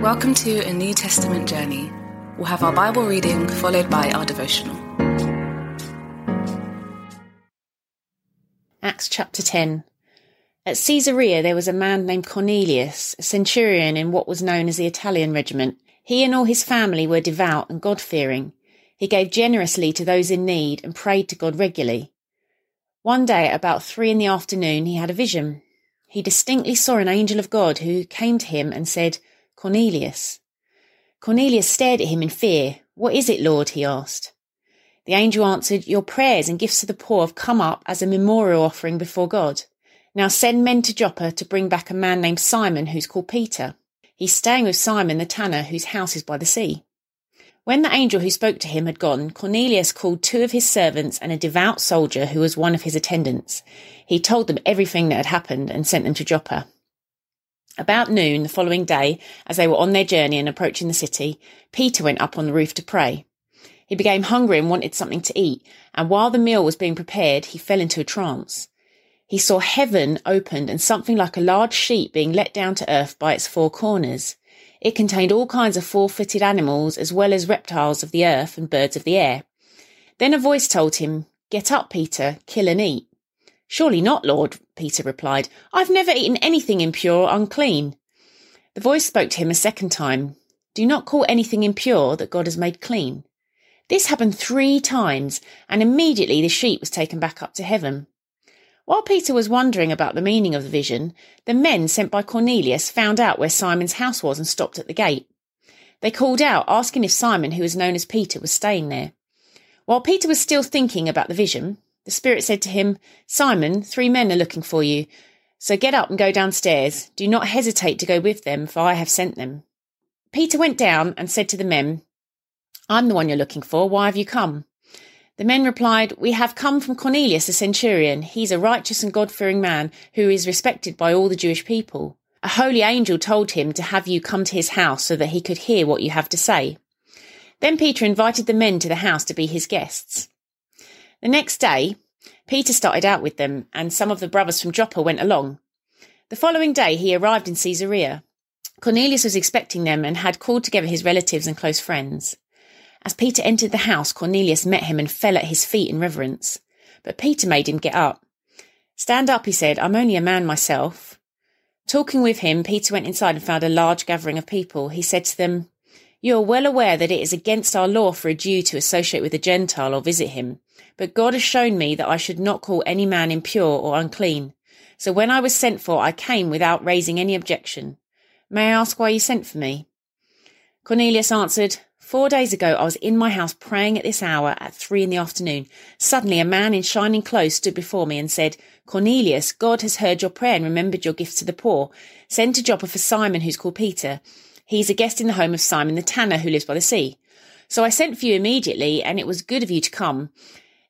Welcome to a New Testament journey. We'll have our Bible reading followed by our devotional. Acts chapter 10. At Caesarea there was a man named Cornelius, a centurion in what was known as the Italian regiment. He and all his family were devout and God fearing. He gave generously to those in need and prayed to God regularly. One day at about three in the afternoon he had a vision. He distinctly saw an angel of God who came to him and said, Cornelius. Cornelius stared at him in fear. What is it, Lord? he asked. The angel answered, Your prayers and gifts to the poor have come up as a memorial offering before God. Now send men to Joppa to bring back a man named Simon who's called Peter. He's staying with Simon the tanner whose house is by the sea. When the angel who spoke to him had gone, Cornelius called two of his servants and a devout soldier who was one of his attendants. He told them everything that had happened and sent them to Joppa. About noon the following day, as they were on their journey and approaching the city, Peter went up on the roof to pray. He became hungry and wanted something to eat, and while the meal was being prepared, he fell into a trance. He saw heaven opened and something like a large sheet being let down to earth by its four corners. It contained all kinds of four-footed animals as well as reptiles of the earth and birds of the air. Then a voice told him, Get up, Peter, kill and eat. Surely not, Lord, Peter replied. I've never eaten anything impure or unclean. The voice spoke to him a second time. Do not call anything impure that God has made clean. This happened three times, and immediately the sheep was taken back up to heaven. While Peter was wondering about the meaning of the vision, the men sent by Cornelius found out where Simon's house was and stopped at the gate. They called out, asking if Simon, who was known as Peter, was staying there. While Peter was still thinking about the vision, the Spirit said to him, Simon, three men are looking for you. So get up and go downstairs. Do not hesitate to go with them, for I have sent them. Peter went down and said to the men, I'm the one you're looking for. Why have you come? The men replied, We have come from Cornelius the centurion. He's a righteous and God fearing man who is respected by all the Jewish people. A holy angel told him to have you come to his house so that he could hear what you have to say. Then Peter invited the men to the house to be his guests. The next day, Peter started out with them, and some of the brothers from Joppa went along. The following day, he arrived in Caesarea. Cornelius was expecting them and had called together his relatives and close friends. As Peter entered the house, Cornelius met him and fell at his feet in reverence. But Peter made him get up. Stand up, he said. I'm only a man myself. Talking with him, Peter went inside and found a large gathering of people. He said to them, You are well aware that it is against our law for a Jew to associate with a Gentile or visit him. But God has shown me that I should not call any man impure or unclean. So when I was sent for, I came without raising any objection. May I ask why you sent for me? Cornelius answered, Four days ago, I was in my house praying at this hour at three in the afternoon. Suddenly, a man in shining clothes stood before me and said, Cornelius, God has heard your prayer and remembered your gifts to the poor. Send to Joppa for Simon, who's called Peter. He's a guest in the home of Simon the tanner who lives by the sea. So I sent for you immediately, and it was good of you to come.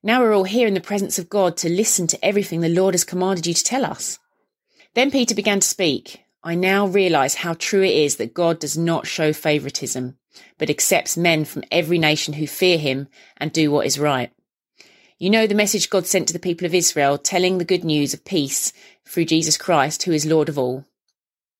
Now we're all here in the presence of God to listen to everything the Lord has commanded you to tell us. Then Peter began to speak. I now realize how true it is that God does not show favoritism, but accepts men from every nation who fear him and do what is right. You know the message God sent to the people of Israel, telling the good news of peace through Jesus Christ, who is Lord of all.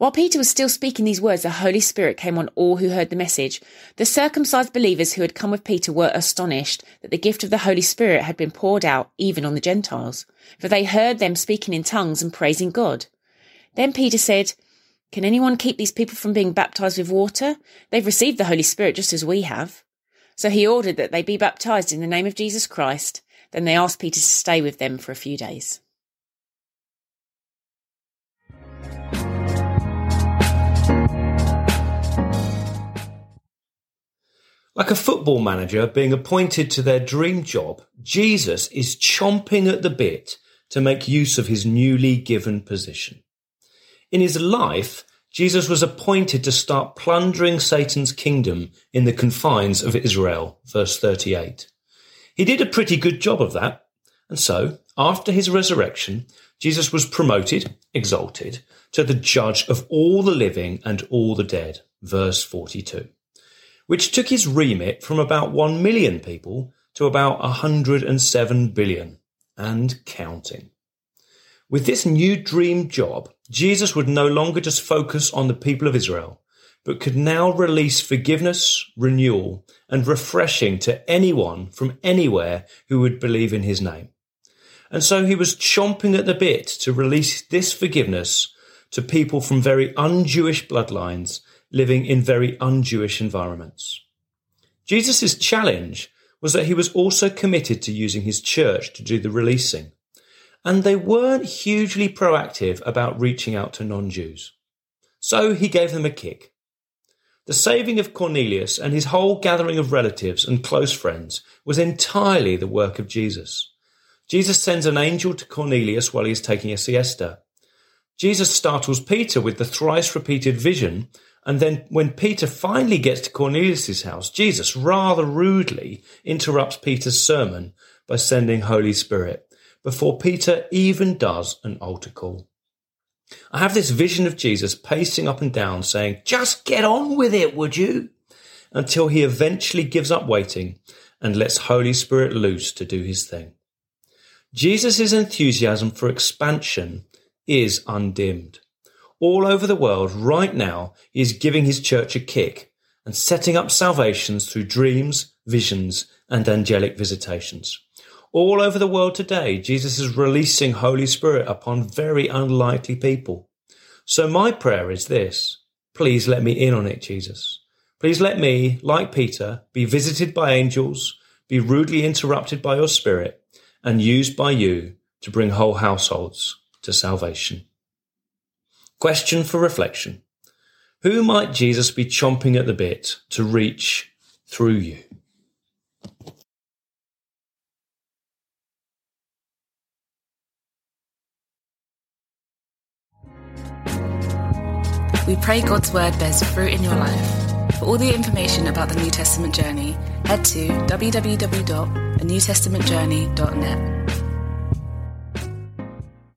While Peter was still speaking these words, the Holy Spirit came on all who heard the message. The circumcised believers who had come with Peter were astonished that the gift of the Holy Spirit had been poured out even on the Gentiles, for they heard them speaking in tongues and praising God. Then Peter said, Can anyone keep these people from being baptized with water? They've received the Holy Spirit just as we have. So he ordered that they be baptized in the name of Jesus Christ. Then they asked Peter to stay with them for a few days. Like a football manager being appointed to their dream job, Jesus is chomping at the bit to make use of his newly given position. In his life, Jesus was appointed to start plundering Satan's kingdom in the confines of Israel, verse 38. He did a pretty good job of that. And so, after his resurrection, Jesus was promoted, exalted, to the judge of all the living and all the dead, verse 42, which took his remit from about 1 million people to about 107 billion and counting. With this new dream job, Jesus would no longer just focus on the people of Israel, but could now release forgiveness, renewal, and refreshing to anyone from anywhere who would believe in his name. And so he was chomping at the bit to release this forgiveness to people from very un-Jewish bloodlines living in very un-Jewish environments. Jesus' challenge was that he was also committed to using his church to do the releasing and they weren't hugely proactive about reaching out to non Jews. So he gave them a kick. The saving of Cornelius and his whole gathering of relatives and close friends was entirely the work of Jesus. Jesus sends an angel to Cornelius while he is taking a siesta. Jesus startles Peter with the thrice repeated vision, and then when Peter finally gets to Cornelius' house, Jesus rather rudely interrupts Peter's sermon by sending Holy Spirit before Peter even does an altar call. I have this vision of Jesus pacing up and down saying, just get on with it, would you? Until he eventually gives up waiting and lets Holy Spirit loose to do his thing. Jesus' enthusiasm for expansion is undimmed. All over the world right now, he is giving his church a kick and setting up salvations through dreams, visions, and angelic visitations. All over the world today, Jesus is releasing Holy Spirit upon very unlikely people. So my prayer is this. Please let me in on it, Jesus. Please let me, like Peter, be visited by angels, be rudely interrupted by your spirit, and used by you to bring whole households to salvation. Question for reflection. Who might Jesus be chomping at the bit to reach through you? We pray God's word bears fruit in your life. For all the information about the New Testament journey, head to www.anewtestamentjourney.net.